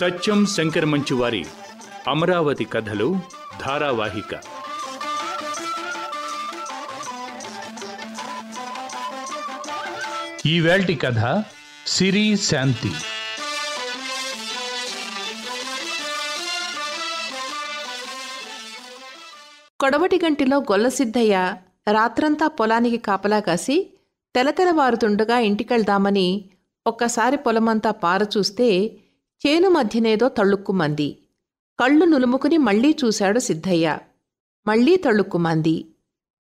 సత్యం శంకర్ మంచు వారి అమరావతి కథలు ధారావాహిక. ఈవేల్టి కథ సిరి శాంతి. కొడవటి కంటిలో గొల్ల గొల్లసిద్ధయ్య రాత్రంతా పొలానికి కాపలా కాసి తెలతెలవారుతుండగా ఇంటికెళ్దామని ఒక్కసారి పొలమంతా పారచూస్తే చేను మధ్యనేదో తళ్ళుక్కుమంది కళ్ళు నులుముకుని మళ్ళీ చూశాడు సిద్ధయ్య. మళ్ళీ తళ్ళుక్కుమంది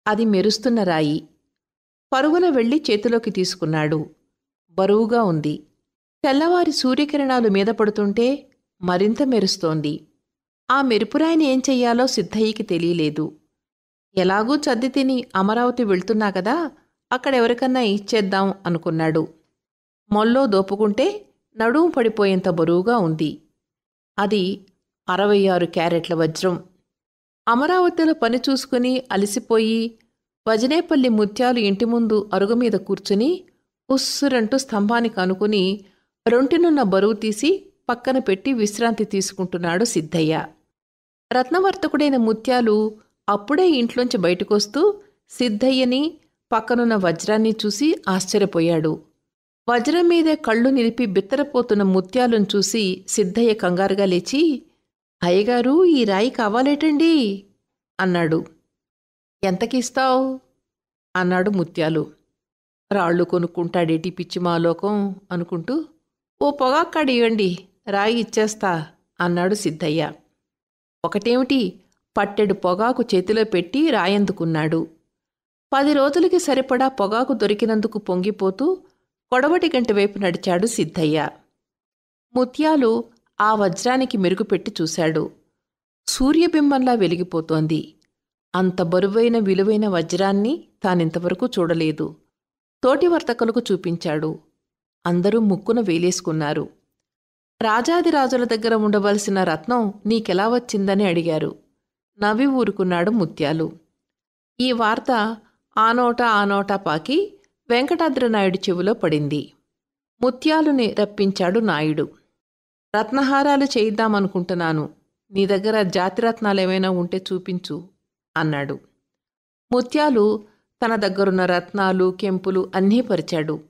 అది మెరుస్తున్న రాయి. పరుగున వెళ్ళి చేతిలోకి తీసుకున్నాడు. బరువుగా ఉంది. తెల్లవారి సూర్యకిరణాలు మీద పడుతుంటే మరింత మెరుస్తోంది. ఆ మెరుపురాయిని ఏం చెయ్యాలో సిద్ధయ్యకి తెలియలేదు. ఎలాగూ చద్ది తిని అమరావతి వెళ్తున్నా కదా అక్కడెవరికన్నా ఇచ్చేద్దాం అనుకున్నాడు. మొల్లో దోపుకుంటే నడుము పడిపోయేంత బరువుగా ఉంది. అది అరవై ఆరు క్యారెట్ల వజ్రం. అమరావతిలో పని చూసుకుని అలసిపోయి వజనేపల్లి ముత్యాలు ఇంటి ముందు అరుగు మీద కూర్చుని ఉస్సురంటూ స్తంభానికి అనుకుని రొంటినున్న బరువు తీసి పక్కన పెట్టి విశ్రాంతి తీసుకుంటున్నాడు సిద్ధయ్య. రత్నవర్తకుడైన ముత్యాలు అప్పుడే ఇంట్లోంచి బయటకొస్తూ సిద్ధయ్యని పక్కనున్న వజ్రాన్ని చూసి ఆశ్చర్యపోయాడు. వజ్రం మీదే కళ్ళు నిలిపి బిత్తరపోతున్న ముత్యాలను చూసి సిద్ధయ్య కంగారుగా లేచి అయ్యగారు ఈ రాయి కావాలేటండి? అన్నాడు. ఎంతకిస్తావు? అన్నాడు ముత్యాలు. రాళ్ళు కొనుక్కుంటాడేటి పిచ్చి మాలోకం? అనుకుంటూ ఓ పొగాక్కడి ఇవ్వండి రాయి ఇచ్చేస్తా అన్నాడు సిద్ధయ్య. ఒకటేమిటి పట్టెడు పొగాకు చేతిలో పెట్టి రాయందుకున్నాడు. పది రోజులకి సరిపడా పొగాకు దొరికినందుకు పొంగిపోతూ కొడవటి గంట వైపు నడిచాడు సిద్ధయ్య. ముత్యాలు ఆ వజ్రానికి మెరుగుపెట్టి చూశాడు. సూర్యబింబంలా వెలిగిపోతోంది. అంత బరువైన విలువైన వజ్రాన్ని తానింతవరకు చూడలేదు. తోటి వర్తకులకు చూపించాడు. అందరూ ముక్కున వేలేసుకున్నారు. రాజాదిరాజుల దగ్గర ఉండవలసిన రత్నం నీకెలా వచ్చిందని అడిగారు. నవ్వి ఊరుకున్నాడు ముత్యాలు. ఈ వార్త ఆనోట ఆనోటా పాకి వెంకటాద్రినాయుడు చెవిలో పడింది. ముత్యాలుని రప్పించాడు నాయుడు. రత్నహారాలు చేయిద్దామనుకుంటున్నాను. నీ దగ్గర జాతిరత్నాలేమైనా ఉంటే చూపించు అన్నాడు. ముత్యాలు తన దగ్గరున్న రత్నాలు కెంపులు అన్నీ పరిచాడు.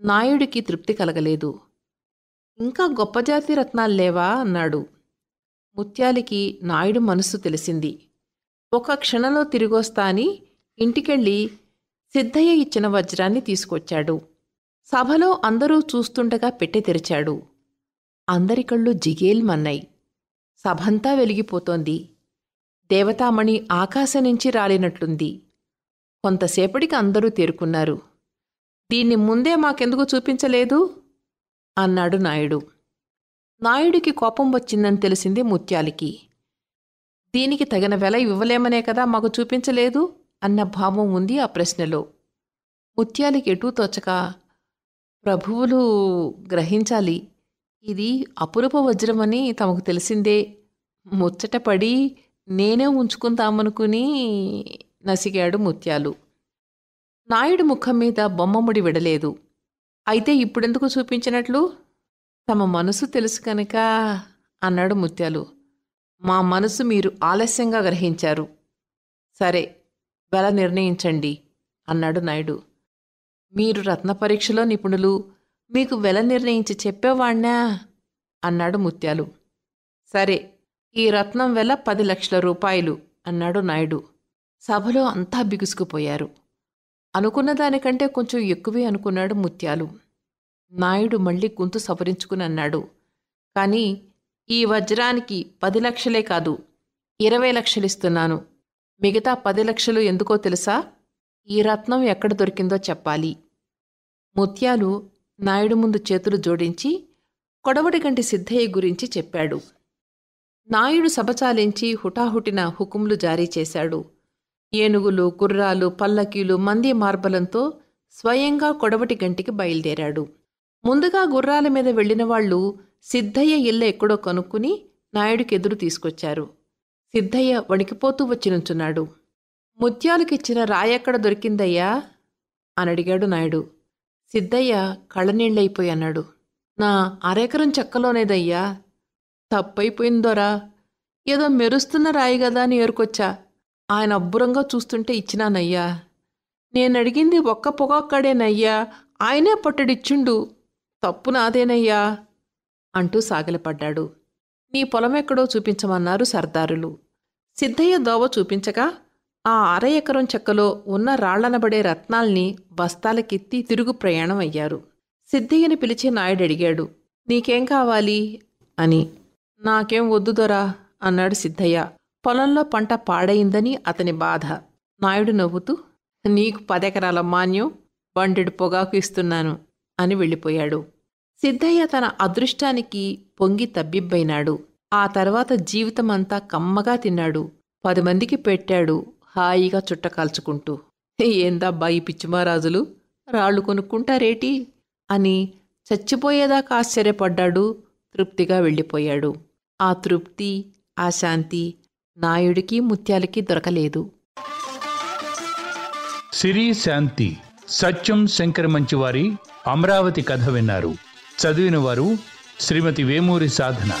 నాయుడికి తృప్తి కలగలేదు. ఇంకా గొప్ప జాతి రత్నాలు లేవా అన్నాడు. ముత్యాలికి నాయుడు మనస్సు తెలిసింది. ఒక క్షణంలో తిరిగొస్తా అని ఇంటికెళ్ళి సిద్ధయ్య ఇచ్చిన వజ్రాన్ని తీసుకొచ్చాడు. సభలో అందరూ చూస్తుండగా పెట్టె తెరిచాడు. అందరి కళ్ళు జిగేల్మన్నాయి సభంతా వెలిగిపోతోంది. దేవతామణి ఆకాశం నుంచి రాలినట్లుంది. కొంతసేపటికి అందరూ తేరుకున్నారు. దీన్ని ముందే మాకెందుకు చూపించలేదు? అన్నాడు నాయుడు. నాయుడికి కోపం వచ్చిందని తెలిసింది ముత్యాలికి. దీనికి తగిన వెల ఇవ్వలేమనే కదా మాకు చూపించలేదు? అన్న భావం ఉంది ఆ ప్రశ్నలో. ముత్యాలకి ఎటూ తోచక ప్రభువులు గ్రహించాలి ఇది అపురూప వజ్రమని తమకు తెలిసిందే. ముచ్చటపడి నేనే ఉంచుకుందామనుకుని నసిగాడు ముత్యాలు. నాయుడు ముఖం మీద బొమ్మముడి విడలేదు. అయితే ఇప్పుడెందుకు చూపించినట్లు? తమ మనసు తెలుసు కనుక అన్నాడు ముత్యాలు. మా మనసు మీరు ఆలస్యంగా గ్రహించారు. సరే వెల నిర్ణయించండి అన్నాడు నాయుడు. మీరు రత్న పరీక్షలో నిపుణులు మీకు వెల నిర్ణయించి చెప్పేవాణ్ణా? అన్నాడు ముత్యాలు. సరే ఈ రత్నం వెల పది లక్షల రూపాయలు అన్నాడు నాయుడు. సభలో అంతా బిగుసుకుపోయారు. అనుకున్న దానికంటే కొంచెం ఎక్కువే అనుకున్నాడు ముత్యాలు. నాయుడు మళ్ళీ గొంతు సవరించుకుని అన్నాడు. కానీ ఈ వజ్రానికి పది లక్షలే కాదు ఇరవై లక్షలిస్తున్నాను. మిగతా పది లక్షలు ఎందుకో తెలుసా? ఈ రత్నం ఎక్కడ దొరికిందో చెప్పాలి. ముత్యాలు నాయుడు ముందు చేతులు జోడించి కొడవటిగంటి సిద్ధయ్య గురించి చెప్పాడు. నాయుడు సభచాలించి హుటాహుటిన హుకుములు జారీ చేశాడు. ఏనుగులు గుర్రాలు పల్లకీలు మంది మార్బలంతో స్వయంగా కొడవటి గంటికి బయలుదేరాడు. ముందుగా గుర్రాల మీద వెళ్ళిన వాళ్ళు సిద్ధయ్య ఇళ్ళ ఎక్కడో కనుక్కుని నాయుడికి ఎదురు తీసుకొచ్చారు. సిద్ధయ్య వణికిపోతూ వచ్చి నుంచున్నాడు ముత్యాలకిచ్చిన రాయెక్కడ దొరికిందయ్యా? అని అడిగాడు నాయుడు. సిద్ధయ్య కళ్ళనీళ్ళైపోయి అన్నాడు. నా అరెకరం చెక్కలోనేదయ్యా? తప్పైపోయిందోరా? ఏదో మెరుస్తున్న రాయి కదా అని ఏరుకొచ్చా? ఆయన అబ్బురంగా చూస్తుంటే ఇచ్చినానయ్యా. నేనడిగింది ఒక్క పొగక్కడేనయ్యా. ఆయనే పట్టడిచ్చుండు. తప్పు నాదేనయ్యా? అంటూ సాగిలపడ్డాడు. నీ పొలమెక్కడో చూపించమన్నారు సర్దారులు. సిద్ధయ్య దోవ చూపించగా ఆ అర ఎకరం చెక్కలో ఉన్న రాళ్ళనబడే రత్నాల్ని బస్తాలకెత్తి తిరుగు ప్రయాణం అయ్యారు సిద్ధయ్యని పిలిచి నాయుడు అడిగాడు నీకేం కావాలి? అని. నాకేం వద్దు దొరా అన్నాడు సిద్ధయ్య. పొలంలో పంట పాడైందని అతని బాధ. నాయుడు నవ్వుతూ నీకు పదెకరాల మాన్యం బండెడు పొగాకు ఇస్తున్నాను అని వెళ్ళిపోయాడు. సిద్ధయ్య తన అదృష్టానికి పొంగి తబ్బిబ్బైనాడు. ఆ తర్వాత జీవితమంతా కమ్మగా తిన్నాడు. పది మందికి పెట్టాడు హాయిగా చుట్ట కాల్చుకుంటూ. ఏందబ్బా ఈ పిచ్చిమారాజులు రాళ్ళు కొనుక్కుంటారేటి? అని చచ్చిపోయేదాకా ఆశ్చర్యపడ్డాడు తృప్తిగా వెళ్ళిపోయాడు. ఆ తృప్తి ఆ శాంతి నాయుడికి ముత్యాలకి దొరకలేదు. సిరి శాంతి సత్యం శంకర మంచివారి అమరావతి కథ విన్నారు. చదివిన వారు శ్రీమతి వేమూరి సాధన.